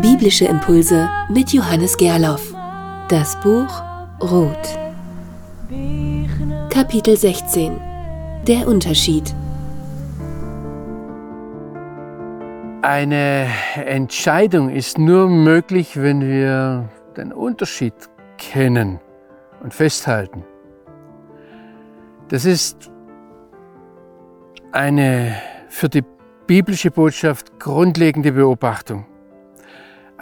Biblische Impulse mit Johannes Gerloff. Das Buch Ruth. Kapitel 16. Der Unterschied. Eine Entscheidung ist nur möglich, wenn wir den Unterschied kennen und festhalten. Das ist eine für die biblische Botschaft grundlegende Beobachtung.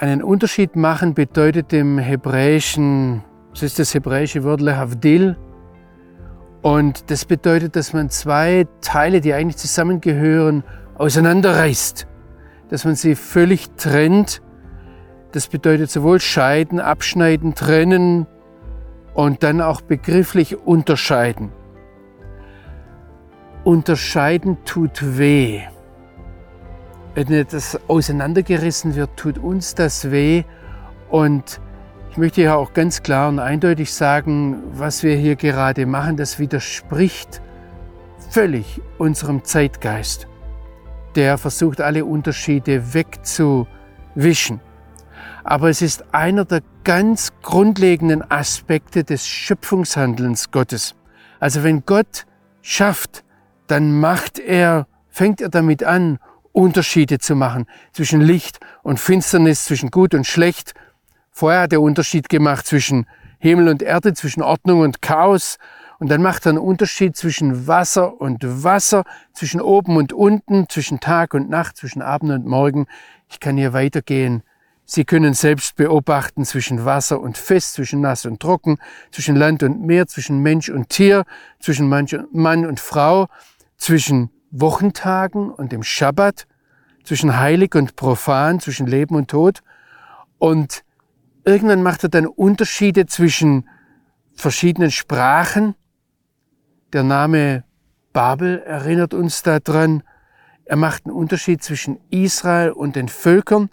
Einen Unterschied machen bedeutet im Hebräischen, das ist das hebräische Wort lehavdil, und das bedeutet, dass man zwei Teile, die eigentlich zusammengehören, auseinanderreißt, dass man sie völlig trennt. Das bedeutet sowohl scheiden, abschneiden, trennen und dann auch begrifflich unterscheiden. Unterscheiden tut weh. Wenn etwas auseinandergerissen wird, tut uns das weh. Und ich möchte ja auch ganz klar und eindeutig sagen, was wir hier gerade machen, das widerspricht völlig unserem Zeitgeist. Der versucht, alle Unterschiede wegzuwischen. Aber es ist einer der ganz grundlegenden Aspekte des Schöpfungshandelns Gottes. Also wenn Gott schafft, dann macht er, fängt er damit an, Unterschiede zu machen zwischen Licht und Finsternis, zwischen Gut und Schlecht. Vorher hat er Unterschied gemacht zwischen Himmel und Erde, zwischen Ordnung und Chaos. Und dann macht er einen Unterschied zwischen Wasser und Wasser, zwischen oben und unten, zwischen Tag und Nacht, zwischen Abend und Morgen. Ich kann hier weitergehen. Sie können selbst beobachten zwischen Wasser und Fest, zwischen nass und trocken, zwischen Land und Meer, zwischen Mensch und Tier, zwischen Mann und Frau zwischen Wochentagen und dem Schabbat, zwischen heilig und profan, zwischen Leben und Tod. Und irgendwann macht er dann Unterschiede zwischen verschiedenen Sprachen. Der Name Babel erinnert uns daran. Er macht einen Unterschied zwischen Israel und den Völkern.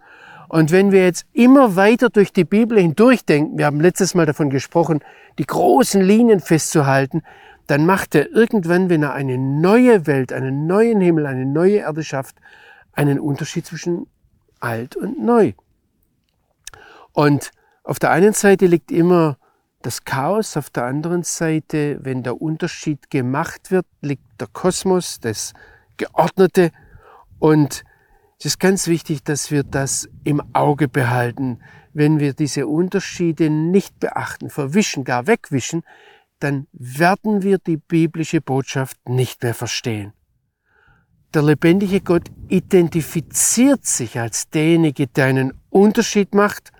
Und wenn wir jetzt immer weiter durch die Bibel hindurchdenken, wir haben letztes Mal davon gesprochen, die großen Linien festzuhalten, dann macht er irgendwann, wenn er eine neue Welt, einen neuen Himmel, eine neue Erde schafft, einen Unterschied zwischen alt und neu. Und auf der einen Seite liegt immer das Chaos, auf der anderen Seite, wenn der Unterschied gemacht wird, liegt der Kosmos, das Geordnete. Und es ist ganz wichtig, dass wir das im Auge behalten. Wenn wir diese Unterschiede nicht beachten, verwischen, gar wegwischen, dann werden wir die biblische Botschaft nicht mehr verstehen. Der lebendige Gott identifiziert sich als derjenige, der einen Unterschied macht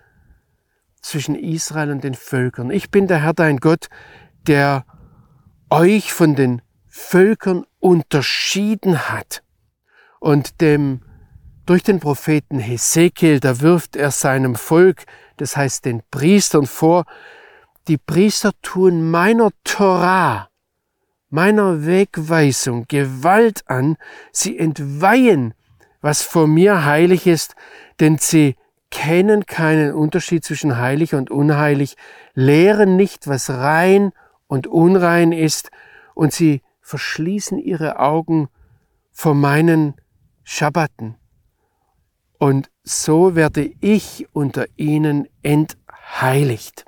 zwischen Israel und den Völkern. Ich bin der Herr dein Gott, der euch von den Völkern unterschieden hat. Und dem, durch den Propheten Hesekiel, da wirft er seinem Volk, das heißt den Priestern vor, die Priester tun meiner Torah, meiner Wegweisung Gewalt an, sie entweihen, was vor mir heilig ist, denn sie kennen keinen Unterschied zwischen heilig und unheilig, lehren nicht, was rein und unrein ist, und sie verschließen ihre Augen vor meinen Schabbaten. Und so werde ich unter ihnen entheiligt.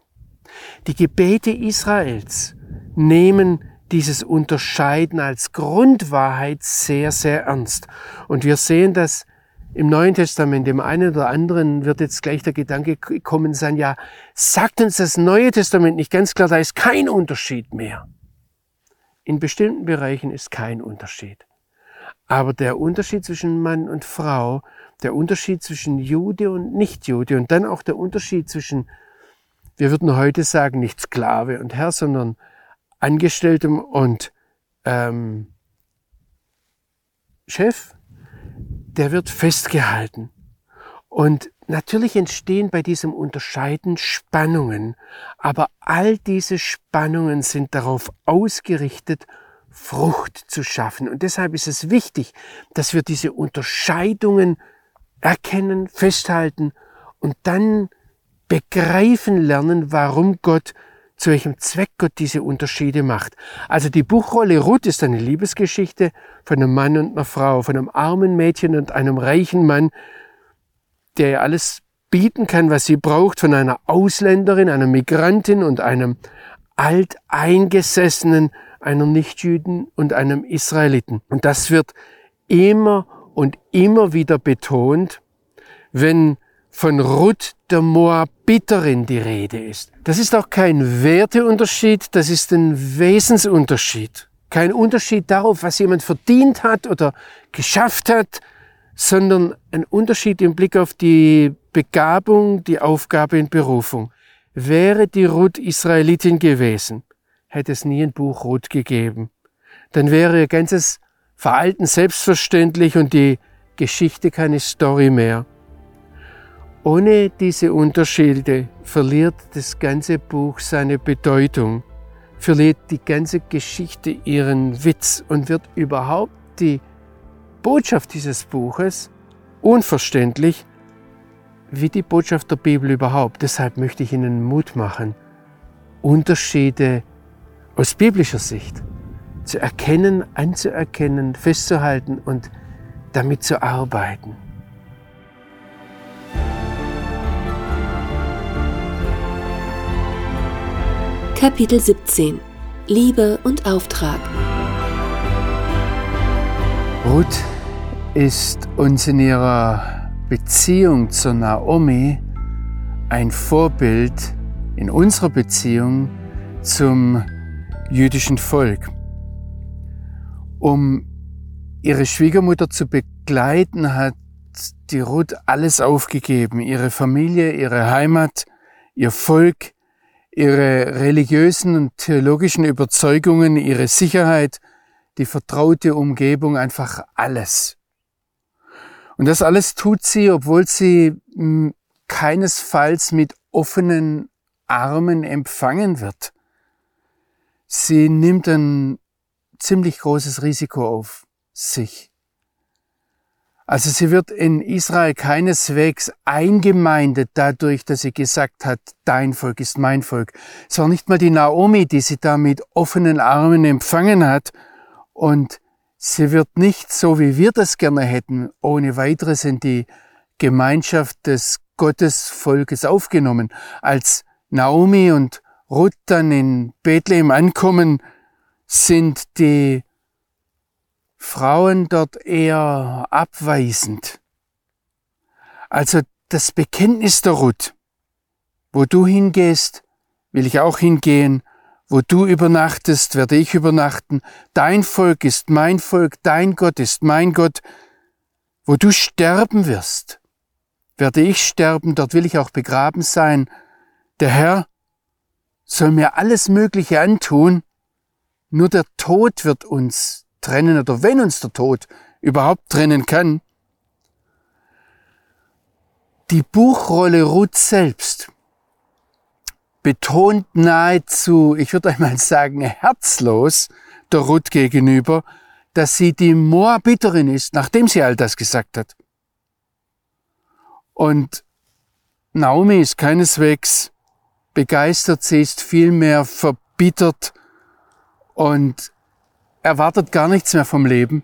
Die Gebete Israels nehmen dieses Unterscheiden als Grundwahrheit sehr, sehr ernst. Und wir sehen das im Neuen Testament, dem einen oder anderen wird jetzt gleich der Gedanke kommen sein, ja, sagt uns das Neue Testament nicht ganz klar, da ist kein Unterschied mehr. In bestimmten Bereichen ist kein Unterschied. Aber der Unterschied zwischen Mann und Frau, der Unterschied zwischen Jude und Nichtjude und dann auch der Unterschied zwischen wir würden heute sagen, nicht Sklave und Herr, sondern Angestelltem und ähm, Chef, der wird festgehalten. Und natürlich entstehen bei diesem Unterscheiden Spannungen, aber all diese Spannungen sind darauf ausgerichtet, Frucht zu schaffen. Und deshalb ist es wichtig, dass wir diese Unterscheidungen erkennen, festhalten und dann begreifen lernen, warum Gott, zu welchem Zweck Gott diese Unterschiede macht. Also die Buchrolle Ruth ist eine Liebesgeschichte von einem Mann und einer Frau, von einem armen Mädchen und einem reichen Mann, der ihr alles bieten kann, was sie braucht von einer Ausländerin, einer Migrantin und einem alteingesessenen, einer Nichtjüden und einem Israeliten. Und das wird immer und immer wieder betont, wenn von Ruth der Moabiterin die Rede ist. Das ist auch kein Werteunterschied, das ist ein Wesensunterschied. Kein Unterschied darauf, was jemand verdient hat oder geschafft hat, sondern ein Unterschied im Blick auf die Begabung, die Aufgabe und Berufung. Wäre die Ruth Israelitin gewesen, hätte es nie ein Buch Ruth gegeben. Dann wäre ihr ganzes Verhalten selbstverständlich und die Geschichte keine Story mehr. Ohne diese Unterschiede verliert das ganze Buch seine Bedeutung, verliert die ganze Geschichte ihren Witz und wird überhaupt die Botschaft dieses Buches unverständlich wie die Botschaft der Bibel überhaupt. Deshalb möchte ich Ihnen Mut machen, Unterschiede aus biblischer Sicht zu erkennen, anzuerkennen, festzuhalten und damit zu arbeiten. Kapitel 17 Liebe und Auftrag. Ruth ist uns in ihrer Beziehung zur Naomi ein Vorbild in unserer Beziehung zum jüdischen Volk. Um ihre Schwiegermutter zu begleiten, hat die Ruth alles aufgegeben, ihre Familie, ihre Heimat, ihr Volk, ihre religiösen und theologischen Überzeugungen, ihre Sicherheit, die vertraute Umgebung, einfach alles. Und das alles tut sie, obwohl sie hm, keinesfalls mit offenen Armen empfangen wird. Sie nimmt ein ziemlich großes Risiko auf sich. Also sie wird in Israel keineswegs eingemeindet dadurch, dass sie gesagt hat, dein Volk ist mein Volk. Es war nicht mal die Naomi, die sie da mit offenen Armen empfangen hat. Und sie wird nicht, so wie wir das gerne hätten, ohne weiteres in die Gemeinschaft des Gottesvolkes aufgenommen. Als Naomi und Ruth dann in Bethlehem ankommen, sind die Frauen dort eher abweisend. Also das Bekenntnis der Ruth, wo du hingehst, will ich auch hingehen, wo du übernachtest, werde ich übernachten, dein Volk ist mein Volk, dein Gott ist mein Gott, wo du sterben wirst, werde ich sterben, dort will ich auch begraben sein. Der Herr soll mir alles Mögliche antun, nur der Tod wird uns trennen oder wenn uns der Tod überhaupt trennen kann. Die Buchrolle Ruth selbst betont nahezu, ich würde einmal sagen, herzlos der Ruth gegenüber, dass sie die Moabiterin ist, nachdem sie all das gesagt hat. Und Naomi ist keineswegs begeistert, sie ist vielmehr verbittert und erwartet gar nichts mehr vom Leben.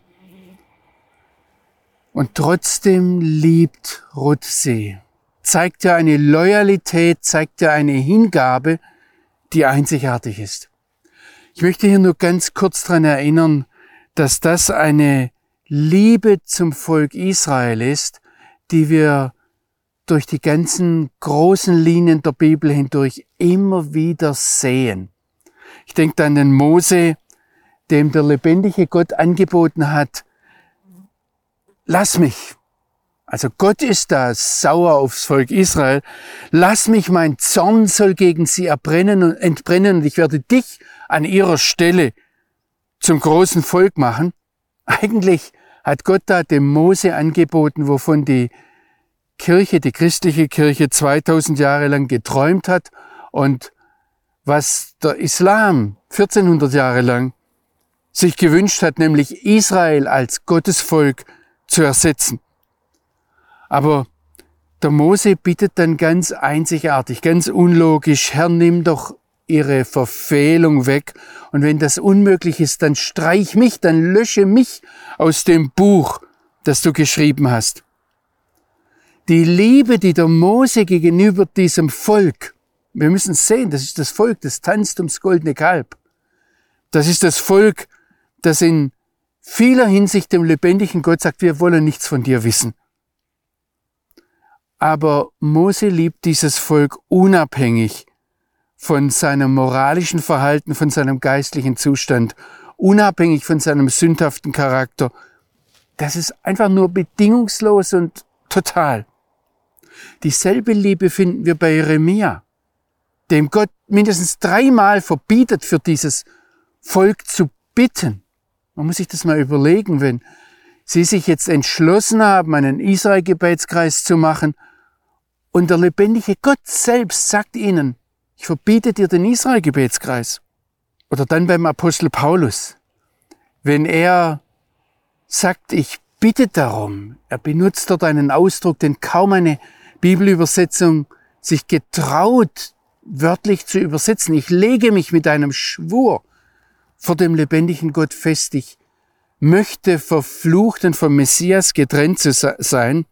Und trotzdem liebt Ruth sie. Zeigt ja eine Loyalität, zeigt ja eine Hingabe, die einzigartig ist. Ich möchte hier nur ganz kurz daran erinnern, dass das eine Liebe zum Volk Israel ist, die wir durch die ganzen großen Linien der Bibel hindurch immer wieder sehen. Ich denke an den Mose, dem der lebendige Gott angeboten hat, lass mich, also Gott ist da sauer aufs Volk Israel, lass mich, mein Zorn soll gegen sie erbrennen und entbrennen und ich werde dich an ihrer Stelle zum großen Volk machen. Eigentlich hat Gott da dem Mose angeboten, wovon die Kirche, die christliche Kirche 2000 Jahre lang geträumt hat und was der Islam 1400 Jahre lang sich gewünscht hat, nämlich Israel als Gottesvolk zu ersetzen. Aber der Mose bittet dann ganz einzigartig, ganz unlogisch, Herr, nimm doch ihre Verfehlung weg. Und wenn das unmöglich ist, dann streich mich, dann lösche mich aus dem Buch, das du geschrieben hast. die Liebe, die der Mose gegenüber diesem Volk, wir müssen sehen, das ist das Volk, das tanzt ums goldene Kalb. Das ist das Volk, das in vieler Hinsicht dem lebendigen Gott sagt, wir wollen nichts von dir wissen. Aber Mose liebt dieses Volk unabhängig von seinem moralischen Verhalten, von seinem geistlichen Zustand, unabhängig von seinem sündhaften Charakter. Das ist einfach nur bedingungslos und total. Dieselbe Liebe finden wir bei Jeremia, dem Gott mindestens dreimal verbietet, für dieses Volk zu bitten. Man muss sich das mal überlegen, wenn Sie sich jetzt entschlossen haben, einen Israel-Gebetskreis zu machen und der lebendige Gott selbst sagt Ihnen, ich verbiete dir den Israel-Gebetskreis. Oder dann beim Apostel Paulus, wenn er sagt, ich bitte darum, er benutzt dort einen Ausdruck, den kaum eine Bibelübersetzung sich getraut, wörtlich zu übersetzen. Ich lege mich mit einem Schwur vor dem lebendigen Gott fest. Ich möchte verflucht und vom Messias getrennt zu sein.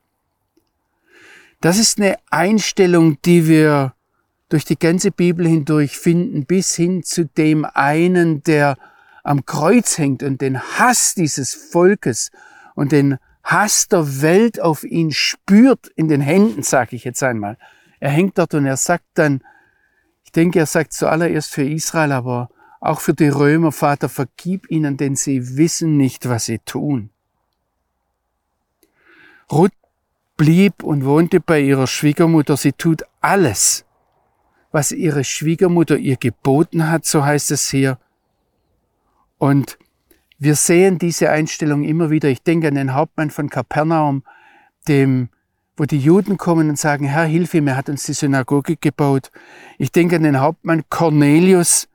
Das ist eine Einstellung, die wir durch die ganze Bibel hindurch finden, bis hin zu dem einen, der am Kreuz hängt und den Hass dieses Volkes und den Hass der Welt auf ihn spürt in den Händen, sage ich jetzt einmal. Er hängt dort und er sagt dann, ich denke, er sagt zuallererst für Israel, aber auch für die Römer, Vater, vergib ihnen, denn sie wissen nicht, was sie tun. Ruth blieb und wohnte bei ihrer Schwiegermutter. Sie tut alles, was ihre Schwiegermutter ihr geboten hat, so heißt es hier. Und wir sehen diese Einstellung immer wieder. Ich denke an den Hauptmann von Kapernaum, dem, wo die Juden kommen und sagen, Herr, hilf ihm, er hat uns die Synagoge gebaut. Ich denke an den Hauptmann Cornelius,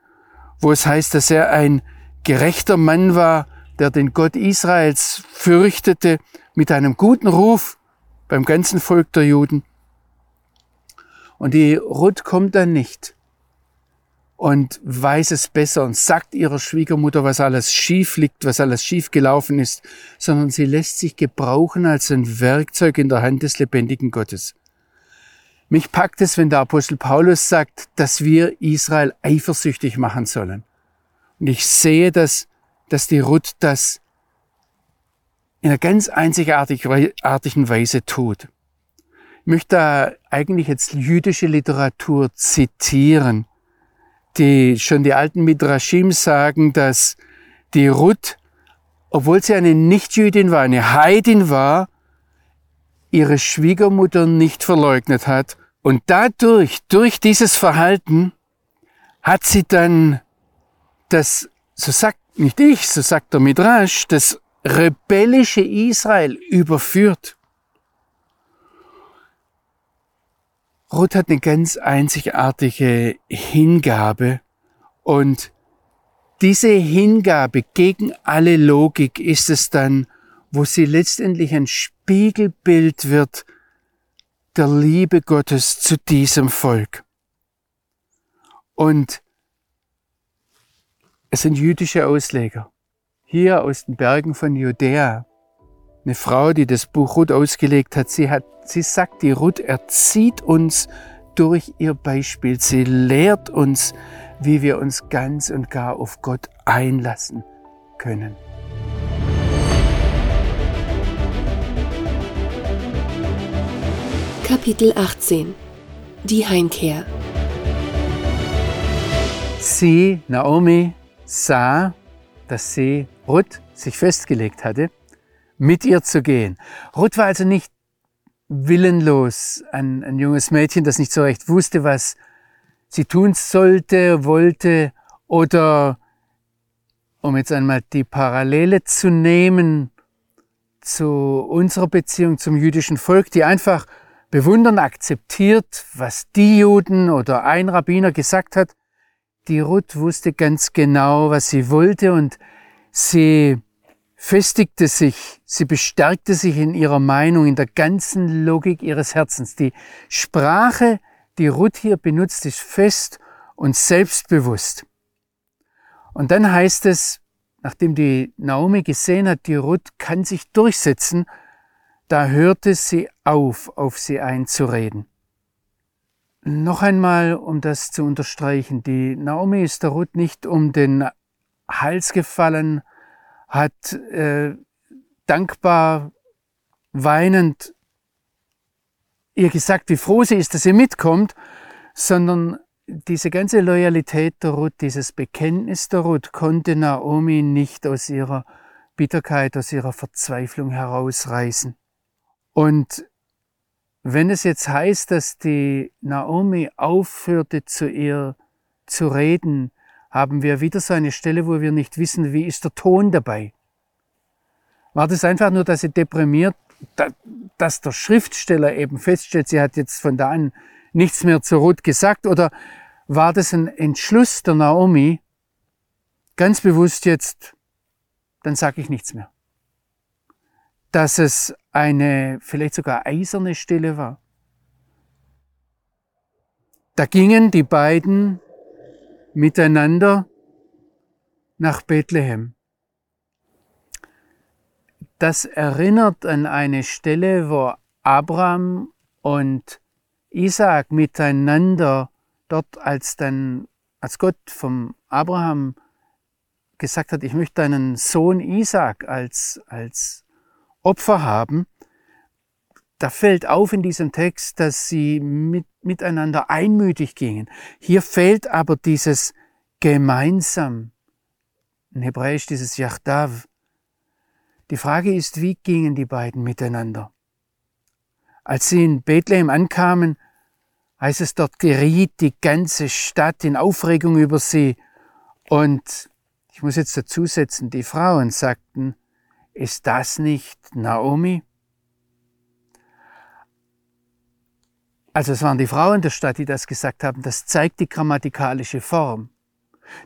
wo es heißt, dass er ein gerechter Mann war, der den Gott Israels fürchtete, mit einem guten Ruf beim ganzen Volk der Juden. Und die Ruth kommt dann nicht und weiß es besser und sagt ihrer Schwiegermutter, was alles schief liegt, was alles schief gelaufen ist, sondern sie lässt sich gebrauchen als ein Werkzeug in der Hand des lebendigen Gottes. Mich packt es, wenn der Apostel Paulus sagt, dass wir Israel eifersüchtig machen sollen. Und ich sehe, dass, dass die Ruth das in einer ganz einzigartigen Weise tut möchte da eigentlich jetzt jüdische Literatur zitieren, die schon die alten Midrashim sagen, dass die Ruth, obwohl sie eine Nichtjüdin war, eine Heidin war, ihre Schwiegermutter nicht verleugnet hat. Und dadurch, durch dieses Verhalten, hat sie dann das, so sagt nicht ich, so sagt der Midrash, das rebellische Israel überführt. Ruth hat eine ganz einzigartige Hingabe und diese Hingabe gegen alle Logik ist es dann, wo sie letztendlich ein Spiegelbild wird der Liebe Gottes zu diesem Volk. Und es sind jüdische Ausleger. Hier aus den Bergen von Judäa eine Frau, die das Buch Ruth ausgelegt hat, sie hat, sie sagt, die Ruth erzieht uns durch ihr Beispiel. Sie lehrt uns, wie wir uns ganz und gar auf Gott einlassen können. Kapitel 18 Die Heimkehr. Sie, Naomi, sah, dass sie Ruth sich festgelegt hatte mit ihr zu gehen. Ruth war also nicht willenlos, ein, ein junges Mädchen, das nicht so recht wusste, was sie tun sollte, wollte oder um jetzt einmal die Parallele zu nehmen zu unserer Beziehung zum jüdischen Volk, die einfach bewundern, akzeptiert, was die Juden oder ein Rabbiner gesagt hat. Die Ruth wusste ganz genau, was sie wollte und sie festigte sich, sie bestärkte sich in ihrer Meinung, in der ganzen Logik ihres Herzens. Die Sprache, die Ruth hier benutzt, ist fest und selbstbewusst. Und dann heißt es, nachdem die Naomi gesehen hat, die Ruth kann sich durchsetzen, da hörte sie auf, auf sie einzureden. Noch einmal, um das zu unterstreichen, die Naomi ist der Ruth nicht um den Hals gefallen, hat äh, dankbar, weinend ihr gesagt, wie froh sie ist, dass sie mitkommt, sondern diese ganze Loyalität der Ruth, dieses Bekenntnis der Ruth konnte Naomi nicht aus ihrer Bitterkeit, aus ihrer Verzweiflung herausreißen. Und wenn es jetzt heißt, dass die Naomi aufhörte zu ihr zu reden, haben wir wieder so eine Stelle, wo wir nicht wissen, wie ist der Ton dabei. War das einfach nur, dass sie deprimiert, dass der Schriftsteller eben feststellt, sie hat jetzt von da an nichts mehr zu Ruth gesagt, oder war das ein Entschluss der Naomi, ganz bewusst jetzt, dann sage ich nichts mehr. Dass es eine vielleicht sogar eiserne Stille war. Da gingen die beiden miteinander nach Bethlehem. Das erinnert an eine Stelle, wo Abraham und Isaac miteinander dort, als dann, als Gott vom Abraham gesagt hat, ich möchte deinen Sohn Isaac als, als Opfer haben, da fällt auf in diesem Text, dass sie mit, miteinander einmütig gingen. Hier fehlt aber dieses gemeinsam, in Hebräisch dieses Yachdav. Die Frage ist, wie gingen die beiden miteinander? Als sie in Bethlehem ankamen, heißt es, dort geriet die ganze Stadt in Aufregung über sie. Und ich muss jetzt dazusetzen, die Frauen sagten, ist das nicht Naomi? Also es waren die Frauen der Stadt, die das gesagt haben. Das zeigt die grammatikalische Form.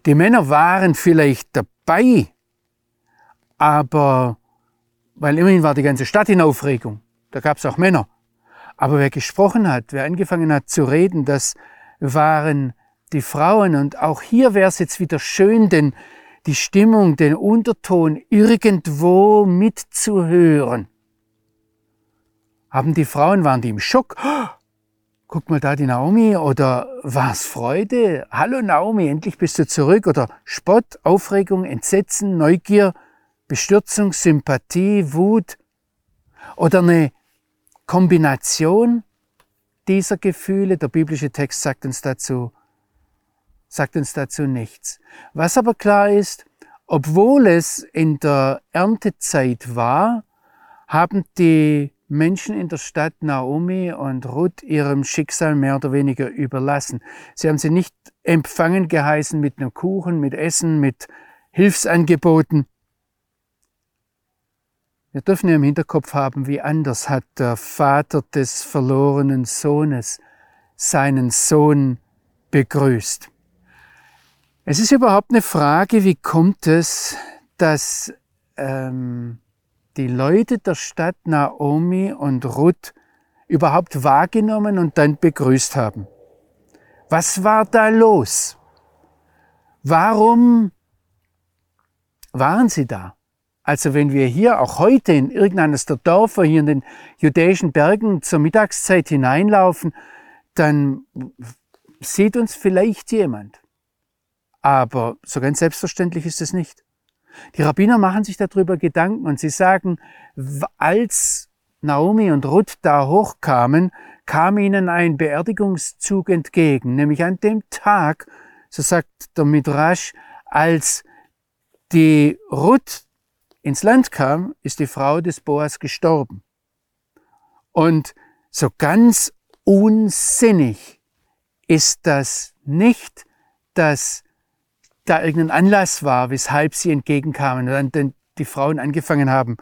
Die Männer waren vielleicht dabei, aber weil immerhin war die ganze Stadt in Aufregung. Da gab es auch Männer. Aber wer gesprochen hat, wer angefangen hat zu reden, das waren die Frauen. Und auch hier wäre es jetzt wieder schön, denn die Stimmung, den Unterton irgendwo mitzuhören. Haben die Frauen, waren die im Schock? Guck mal da die Naomi oder war's Freude? Hallo Naomi, endlich bist du zurück oder Spott, Aufregung, Entsetzen, Neugier, Bestürzung, Sympathie, Wut oder eine Kombination dieser Gefühle. Der biblische Text sagt uns dazu sagt uns dazu nichts. Was aber klar ist, obwohl es in der Erntezeit war, haben die Menschen in der Stadt Naomi und Ruth ihrem Schicksal mehr oder weniger überlassen. Sie haben sie nicht empfangen geheißen mit einem Kuchen, mit Essen, mit Hilfsangeboten. Wir dürfen ja im Hinterkopf haben, wie anders hat der Vater des verlorenen Sohnes seinen Sohn begrüßt. Es ist überhaupt eine Frage, wie kommt es, dass ähm, die Leute der Stadt Naomi und Ruth überhaupt wahrgenommen und dann begrüßt haben. Was war da los? Warum waren sie da? Also wenn wir hier auch heute in irgendeines der Dörfer hier in den judäischen Bergen zur Mittagszeit hineinlaufen, dann sieht uns vielleicht jemand. Aber so ganz selbstverständlich ist es nicht. Die Rabbiner machen sich darüber Gedanken und sie sagen, als Naomi und Ruth da hochkamen, kam ihnen ein Beerdigungszug entgegen, nämlich an dem Tag, so sagt der Midrash, als die Ruth ins Land kam, ist die Frau des Boas gestorben. Und so ganz unsinnig ist das nicht, dass da irgendein Anlass war, weshalb sie entgegenkamen und dann die Frauen angefangen haben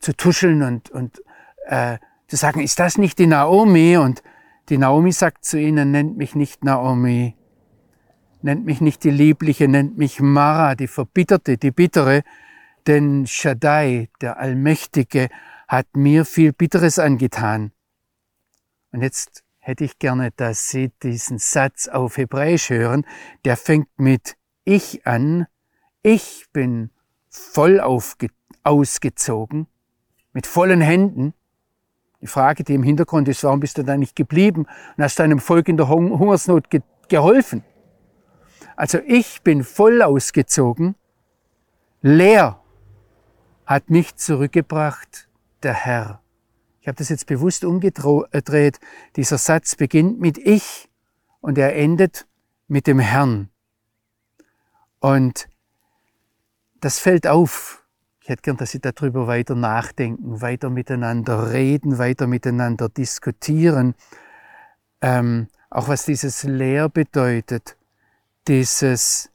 zu tuscheln und, und äh, zu sagen, ist das nicht die Naomi? Und die Naomi sagt zu ihnen, nennt mich nicht Naomi, nennt mich nicht die Liebliche, nennt mich Mara, die Verbitterte, die Bittere, denn Shaddai, der Allmächtige, hat mir viel Bitteres angetan. Und jetzt hätte ich gerne, dass Sie diesen Satz auf Hebräisch hören. Der fängt mit ich an, ich bin voll ausgezogen, mit vollen Händen. Die Frage, die im Hintergrund ist, warum bist du da nicht geblieben und hast deinem Volk in der Hungersnot ge geholfen? Also ich bin voll ausgezogen, leer hat mich zurückgebracht der Herr. Ich habe das jetzt bewusst umgedreht. Dieser Satz beginnt mit ich und er endet mit dem Herrn. Und das fällt auf. Ich hätte gern, dass Sie darüber weiter nachdenken, weiter miteinander reden, weiter miteinander diskutieren. Ähm, auch was dieses leer bedeutet, dieses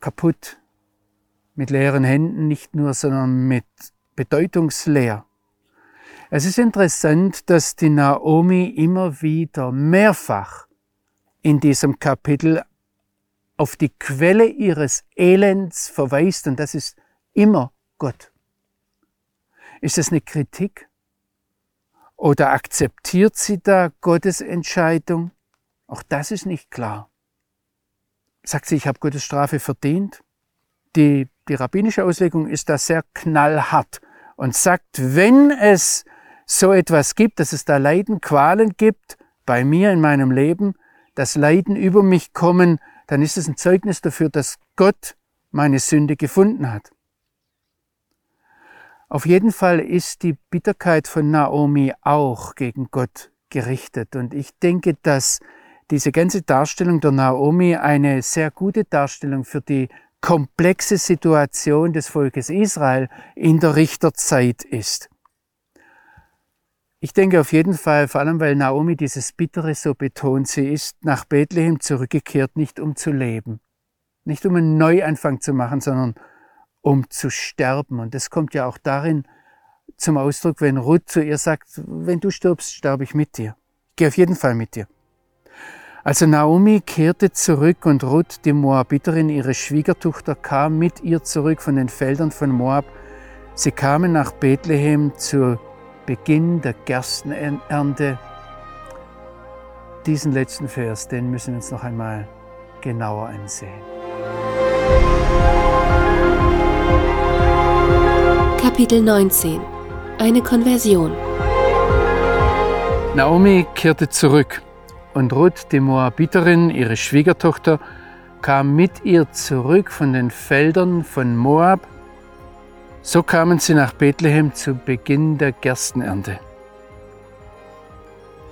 kaputt, mit leeren Händen nicht nur, sondern mit bedeutungsleer. Es ist interessant, dass die Naomi immer wieder mehrfach in diesem Kapitel auf die Quelle ihres Elends verweist und das ist immer Gott. Ist das eine Kritik? Oder akzeptiert sie da Gottes Entscheidung? Auch das ist nicht klar. Sagt sie, ich habe Gottes Strafe verdient? Die, die rabbinische Auslegung ist da sehr knallhart und sagt, wenn es so etwas gibt, dass es da Leiden, Qualen gibt, bei mir in meinem Leben, dass Leiden über mich kommen, dann ist es ein Zeugnis dafür, dass Gott meine Sünde gefunden hat. Auf jeden Fall ist die Bitterkeit von Naomi auch gegen Gott gerichtet. Und ich denke, dass diese ganze Darstellung der Naomi eine sehr gute Darstellung für die komplexe Situation des Volkes Israel in der Richterzeit ist. Ich denke auf jeden Fall, vor allem weil Naomi dieses Bittere so betont, sie ist nach Bethlehem zurückgekehrt, nicht um zu leben, nicht um einen Neuanfang zu machen, sondern um zu sterben. Und das kommt ja auch darin zum Ausdruck, wenn Ruth zu ihr sagt, wenn du stirbst, sterbe ich mit dir. Ich gehe auf jeden Fall mit dir. Also Naomi kehrte zurück und Ruth, die Moabiterin, ihre Schwiegertochter, kam mit ihr zurück von den Feldern von Moab. Sie kamen nach Bethlehem zur Beginn der Gerstenernte. Diesen letzten Vers, den müssen wir uns noch einmal genauer ansehen. Kapitel 19 Eine Konversion Naomi kehrte zurück und Ruth, die Moabiterin, ihre Schwiegertochter, kam mit ihr zurück von den Feldern von Moab so kamen sie nach Bethlehem zu Beginn der Gerstenernte.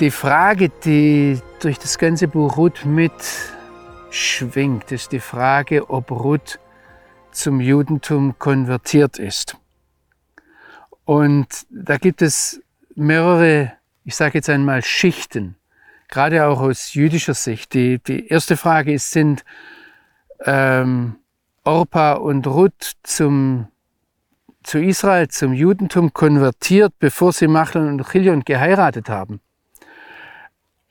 Die Frage, die durch das ganze Buch Ruth mitschwingt, ist die Frage, ob Ruth zum Judentum konvertiert ist. Und da gibt es mehrere, ich sage jetzt einmal, Schichten, gerade auch aus jüdischer Sicht. Die, die erste Frage ist, sind ähm, Orpa und Ruth zum zu Israel, zum Judentum konvertiert, bevor sie Machlon und Chilion geheiratet haben.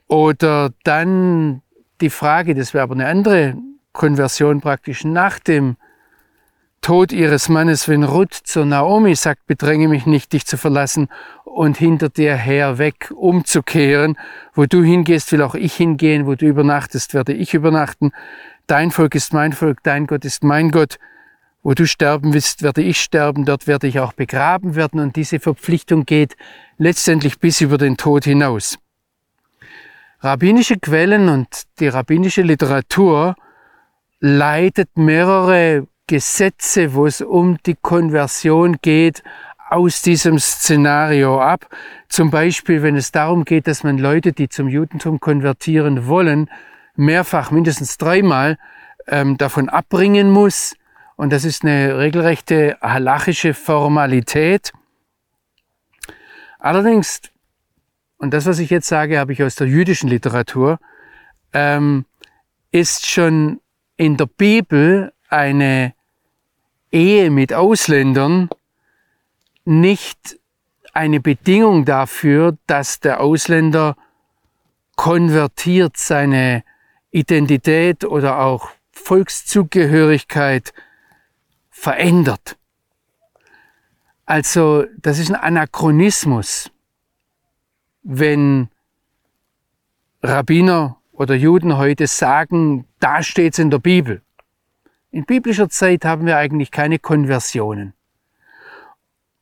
Oder dann die Frage, das wäre aber eine andere Konversion praktisch nach dem Tod ihres Mannes, wenn Ruth zur Naomi sagt, bedränge mich nicht, dich zu verlassen und hinter dir her weg umzukehren. Wo du hingehst, will auch ich hingehen, wo du übernachtest, werde ich übernachten. Dein Volk ist mein Volk, dein Gott ist mein Gott. Wo du sterben willst, werde ich sterben, dort werde ich auch begraben werden und diese Verpflichtung geht letztendlich bis über den Tod hinaus. Rabbinische Quellen und die rabbinische Literatur leitet mehrere Gesetze, wo es um die Konversion geht, aus diesem Szenario ab. Zum Beispiel, wenn es darum geht, dass man Leute, die zum Judentum konvertieren wollen, mehrfach, mindestens dreimal ähm, davon abbringen muss, und das ist eine regelrechte halachische Formalität. Allerdings, und das, was ich jetzt sage, habe ich aus der jüdischen Literatur, ähm, ist schon in der Bibel eine Ehe mit Ausländern nicht eine Bedingung dafür, dass der Ausländer konvertiert seine Identität oder auch Volkszugehörigkeit verändert. Also das ist ein Anachronismus, wenn Rabbiner oder Juden heute sagen, da steht es in der Bibel. In biblischer Zeit haben wir eigentlich keine Konversionen.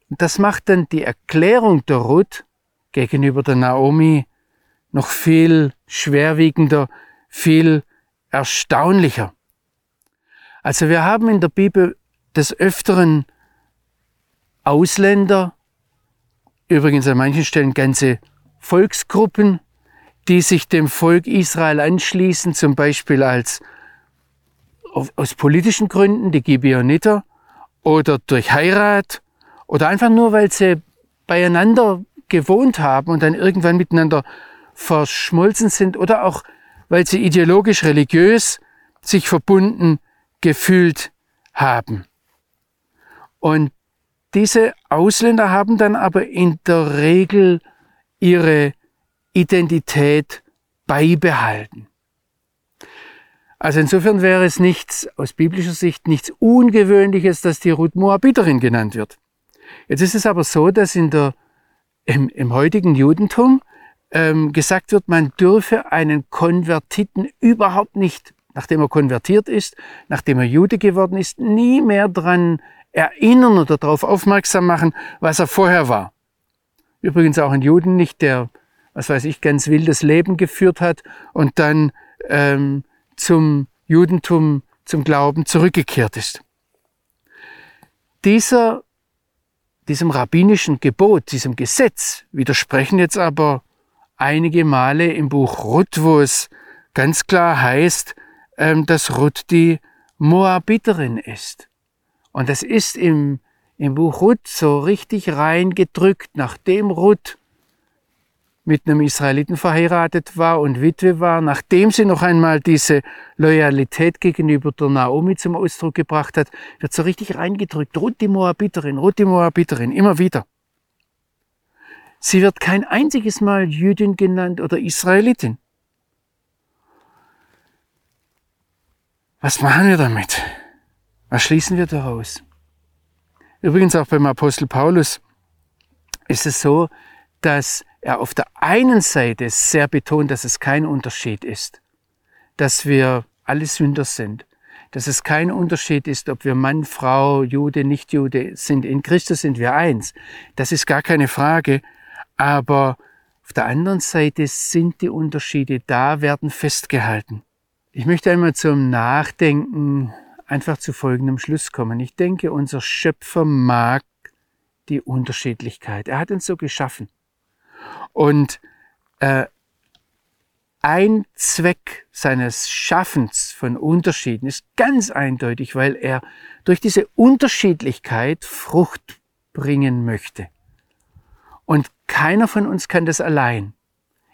Das macht dann die Erklärung der Ruth gegenüber der Naomi noch viel schwerwiegender, viel erstaunlicher. Also wir haben in der Bibel des Öfteren Ausländer, übrigens an manchen Stellen ganze Volksgruppen, die sich dem Volk Israel anschließen, zum Beispiel als aus politischen Gründen, die Gibeoniter, oder durch Heirat, oder einfach nur, weil sie beieinander gewohnt haben und dann irgendwann miteinander verschmolzen sind, oder auch, weil sie ideologisch, religiös sich verbunden gefühlt haben. Und diese Ausländer haben dann aber in der Regel ihre Identität beibehalten. Also insofern wäre es nichts, aus biblischer Sicht nichts Ungewöhnliches, dass die Ruth Moabiterin genannt wird. Jetzt ist es aber so, dass in der, im, im heutigen Judentum ähm, gesagt wird, man dürfe einen Konvertiten überhaupt nicht, nachdem er konvertiert ist, nachdem er Jude geworden ist, nie mehr daran erinnern oder darauf aufmerksam machen, was er vorher war. Übrigens auch ein Juden nicht, der, was weiß ich, ganz wildes Leben geführt hat und dann ähm, zum Judentum, zum Glauben zurückgekehrt ist. Dieser, diesem rabbinischen Gebot, diesem Gesetz widersprechen jetzt aber einige Male im Buch Ruth, wo es ganz klar heißt, ähm, dass Ruth die Moabiterin ist. Und das ist im, im Buch Ruth so richtig reingedrückt, nachdem Ruth mit einem Israeliten verheiratet war und Witwe war, nachdem sie noch einmal diese Loyalität gegenüber der Naomi zum Ausdruck gebracht hat, wird so richtig reingedrückt. Ruth die Moabiterin, Ruth die Moabiterin, immer wieder. Sie wird kein einziges Mal Jüdin genannt oder Israelitin. Was machen wir damit? Was schließen wir daraus? Übrigens auch beim Apostel Paulus ist es so, dass er auf der einen Seite sehr betont, dass es kein Unterschied ist, dass wir alle Sünder sind, dass es kein Unterschied ist, ob wir Mann, Frau, Jude, Nicht-Jude sind. In Christus sind wir eins. Das ist gar keine Frage. Aber auf der anderen Seite sind die Unterschiede da, werden festgehalten. Ich möchte einmal zum Nachdenken einfach zu folgendem Schluss kommen. Ich denke, unser Schöpfer mag die Unterschiedlichkeit. Er hat uns so geschaffen. Und äh, ein Zweck seines Schaffens von Unterschieden ist ganz eindeutig, weil er durch diese Unterschiedlichkeit Frucht bringen möchte. Und keiner von uns kann das allein.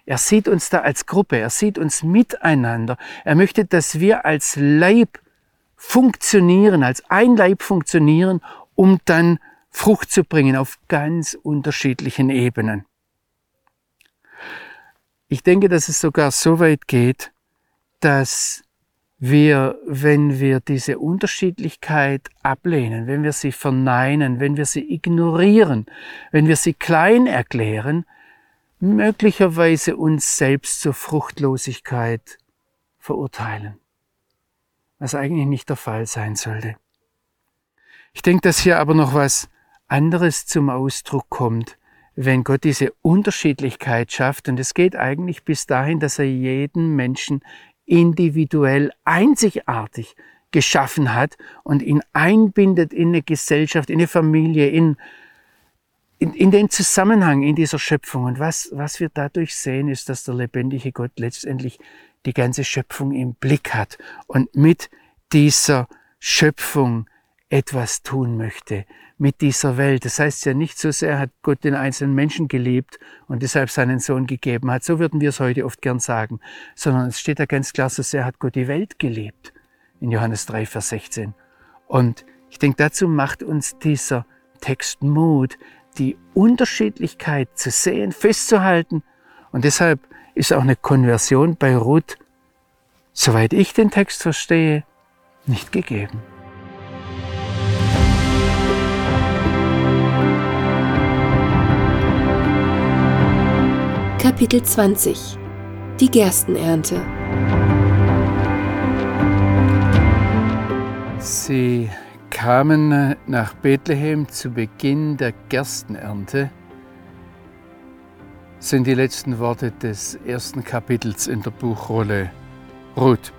Er sieht uns da als Gruppe, er sieht uns miteinander. Er möchte, dass wir als Leib funktionieren, als ein Leib funktionieren, um dann Frucht zu bringen auf ganz unterschiedlichen Ebenen. Ich denke, dass es sogar so weit geht, dass wir, wenn wir diese Unterschiedlichkeit ablehnen, wenn wir sie verneinen, wenn wir sie ignorieren, wenn wir sie klein erklären, möglicherweise uns selbst zur Fruchtlosigkeit verurteilen was eigentlich nicht der Fall sein sollte. Ich denke, dass hier aber noch was anderes zum Ausdruck kommt, wenn Gott diese Unterschiedlichkeit schafft. Und es geht eigentlich bis dahin, dass er jeden Menschen individuell einzigartig geschaffen hat und ihn einbindet in eine Gesellschaft, in eine Familie, in, in, in den Zusammenhang in dieser Schöpfung. Und was, was wir dadurch sehen, ist, dass der lebendige Gott letztendlich die ganze Schöpfung im Blick hat und mit dieser Schöpfung etwas tun möchte, mit dieser Welt. Das heißt ja nicht so sehr hat Gott den einzelnen Menschen geliebt und deshalb seinen Sohn gegeben hat, so würden wir es heute oft gern sagen, sondern es steht da ganz klar, so sehr hat Gott die Welt geliebt, in Johannes 3, Vers 16. Und ich denke, dazu macht uns dieser Text Mut, die Unterschiedlichkeit zu sehen, festzuhalten. Und deshalb ist auch eine Konversion bei Ruth, soweit ich den Text verstehe, nicht gegeben. Kapitel 20 Die Gerstenernte. Sie kamen nach Bethlehem zu Beginn der Gerstenernte sind die letzten Worte des ersten Kapitels in der Buchrolle Ruth.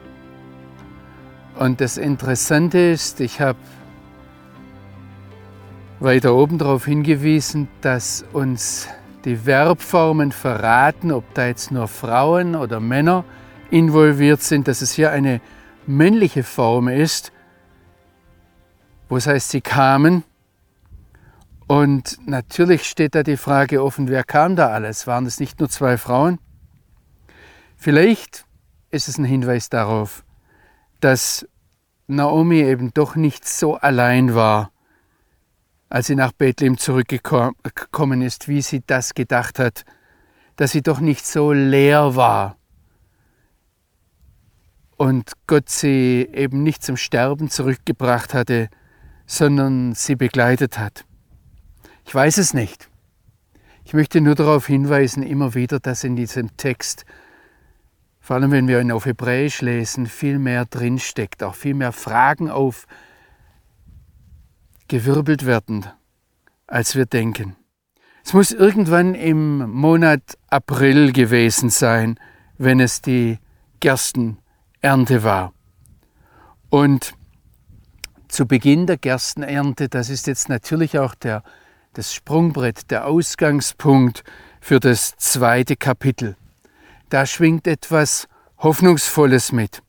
Und das Interessante ist, ich habe weiter oben darauf hingewiesen, dass uns die Verbformen verraten, ob da jetzt nur Frauen oder Männer involviert sind, dass es hier eine männliche Form ist, wo es heißt, sie kamen und natürlich steht da die Frage offen, wer kam da alles? Waren es nicht nur zwei Frauen? Vielleicht ist es ein Hinweis darauf, dass Naomi eben doch nicht so allein war, als sie nach Bethlehem zurückgekommen ist, wie sie das gedacht hat, dass sie doch nicht so leer war und Gott sie eben nicht zum Sterben zurückgebracht hatte, sondern sie begleitet hat. Ich weiß es nicht. Ich möchte nur darauf hinweisen, immer wieder, dass in diesem Text, vor allem wenn wir ihn auf Hebräisch lesen, viel mehr drinsteckt, auch viel mehr Fragen aufgewirbelt werden, als wir denken. Es muss irgendwann im Monat April gewesen sein, wenn es die Gerstenernte war. Und zu Beginn der Gerstenernte, das ist jetzt natürlich auch der das Sprungbrett, der Ausgangspunkt für das zweite Kapitel. Da schwingt etwas Hoffnungsvolles mit.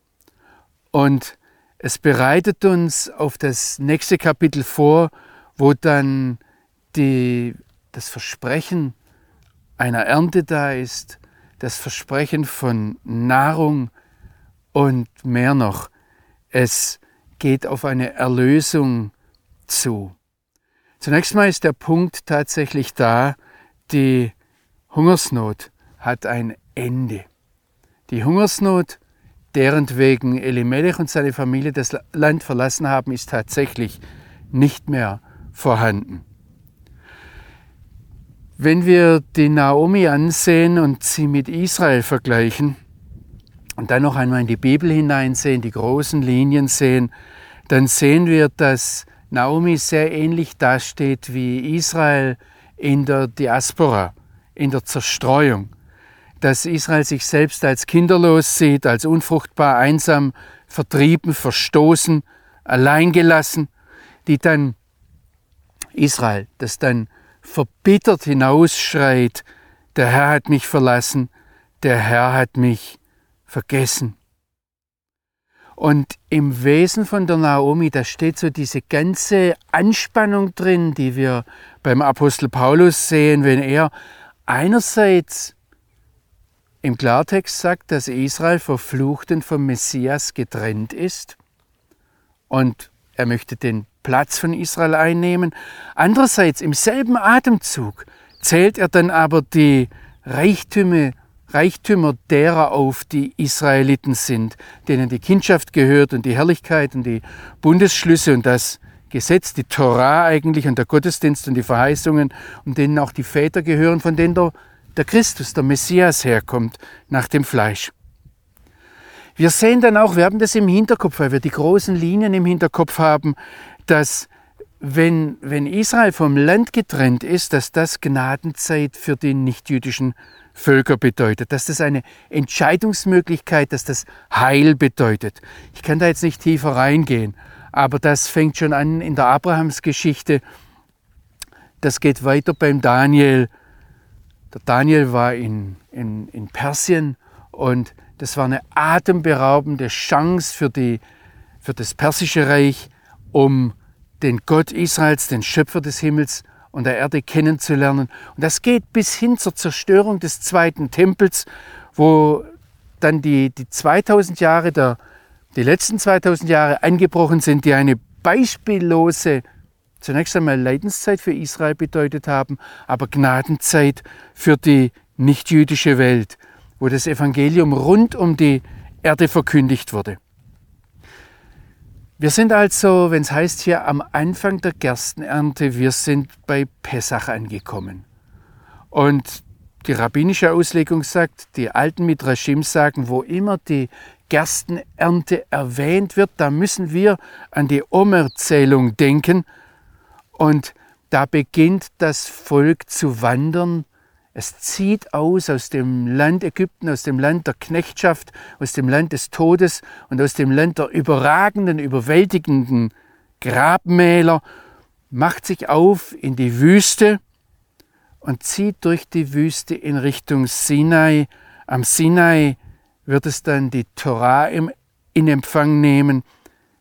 Und es bereitet uns auf das nächste Kapitel vor, wo dann die, das Versprechen einer Ernte da ist, das Versprechen von Nahrung und mehr noch. Es geht auf eine Erlösung zu. Zunächst mal ist der Punkt tatsächlich da, die Hungersnot hat ein Ende. Die Hungersnot, deren wegen Elimelech und seine Familie das Land verlassen haben, ist tatsächlich nicht mehr vorhanden. Wenn wir die Naomi ansehen und sie mit Israel vergleichen und dann noch einmal in die Bibel hineinsehen, die großen Linien sehen, dann sehen wir, dass Naomi sehr ähnlich dasteht wie Israel in der Diaspora, in der Zerstreuung. Dass Israel sich selbst als kinderlos sieht, als unfruchtbar, einsam, vertrieben, verstoßen, alleingelassen, die dann Israel, das dann verbittert hinausschreit, der Herr hat mich verlassen, der Herr hat mich vergessen. Und im Wesen von der Naomi, da steht so diese ganze Anspannung drin, die wir beim Apostel Paulus sehen, wenn er einerseits im Klartext sagt, dass Israel verflucht und vom Messias getrennt ist und er möchte den Platz von Israel einnehmen. Andererseits im selben Atemzug zählt er dann aber die Reichtümer Reichtümer derer auf, die Israeliten sind, denen die Kindschaft gehört und die Herrlichkeit und die Bundesschlüsse und das Gesetz, die Torah eigentlich und der Gottesdienst und die Verheißungen, und denen auch die Väter gehören, von denen der, der Christus, der Messias herkommt, nach dem Fleisch. Wir sehen dann auch, wir haben das im Hinterkopf, weil wir die großen Linien im Hinterkopf haben, dass wenn, wenn Israel vom Land getrennt ist, dass das Gnadenzeit für die nichtjüdischen Völker bedeutet, dass das eine Entscheidungsmöglichkeit, dass das Heil bedeutet. Ich kann da jetzt nicht tiefer reingehen, aber das fängt schon an in der Abrahamsgeschichte. Das geht weiter beim Daniel. Der Daniel war in, in, in Persien und das war eine atemberaubende Chance für, die, für das persische Reich, um den Gott Israels, den Schöpfer des Himmels und der Erde kennenzulernen. Und das geht bis hin zur Zerstörung des zweiten Tempels, wo dann die, die 2000 Jahre, der, die letzten 2000 Jahre angebrochen sind, die eine beispiellose, zunächst einmal Leidenszeit für Israel bedeutet haben, aber Gnadenzeit für die nichtjüdische Welt, wo das Evangelium rund um die Erde verkündigt wurde. Wir sind also, wenn es heißt hier am Anfang der Gerstenernte, wir sind bei Pessach angekommen. Und die rabbinische Auslegung sagt, die alten Midrashim sagen, wo immer die Gerstenernte erwähnt wird, da müssen wir an die Omerzählung denken. Und da beginnt das Volk zu wandern Es zieht aus aus dem Land Ägypten, aus dem Land der Knechtschaft, aus dem Land des Todes und aus dem Land der überragenden, überwältigenden Grabmäler, macht sich auf in die Wüste und zieht durch die Wüste in Richtung Sinai. Am Sinai wird es dann die Torah in Empfang nehmen.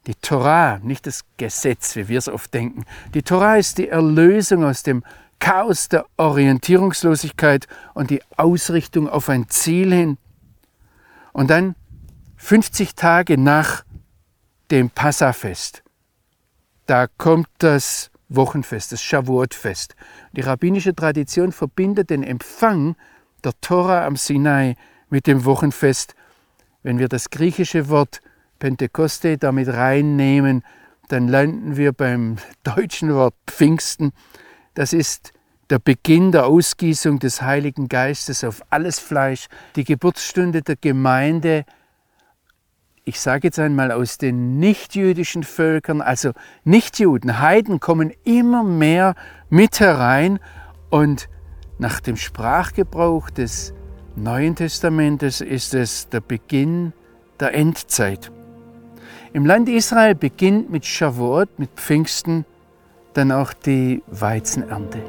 Die Torah, nicht das Gesetz, wie wir es oft denken. Die Torah ist die Erlösung aus dem Chaos der Orientierungslosigkeit und die Ausrichtung auf ein Ziel hin. Und dann 50 Tage nach dem Passafest, da kommt das Wochenfest, das Shavuot-Fest. Die rabbinische Tradition verbindet den Empfang der Tora am Sinai mit dem Wochenfest. Wenn wir das griechische Wort Pentekoste damit reinnehmen, dann landen wir beim deutschen Wort Pfingsten. Das ist der Beginn der Ausgießung des Heiligen Geistes auf alles Fleisch, die Geburtsstunde der Gemeinde, ich sage jetzt einmal aus den nichtjüdischen Völkern, also Nichtjuden, Heiden kommen immer mehr mit herein. Und nach dem Sprachgebrauch des Neuen Testamentes ist es der Beginn der Endzeit. Im Land Israel beginnt mit Shavuot, mit Pfingsten, dann auch die Weizenernte.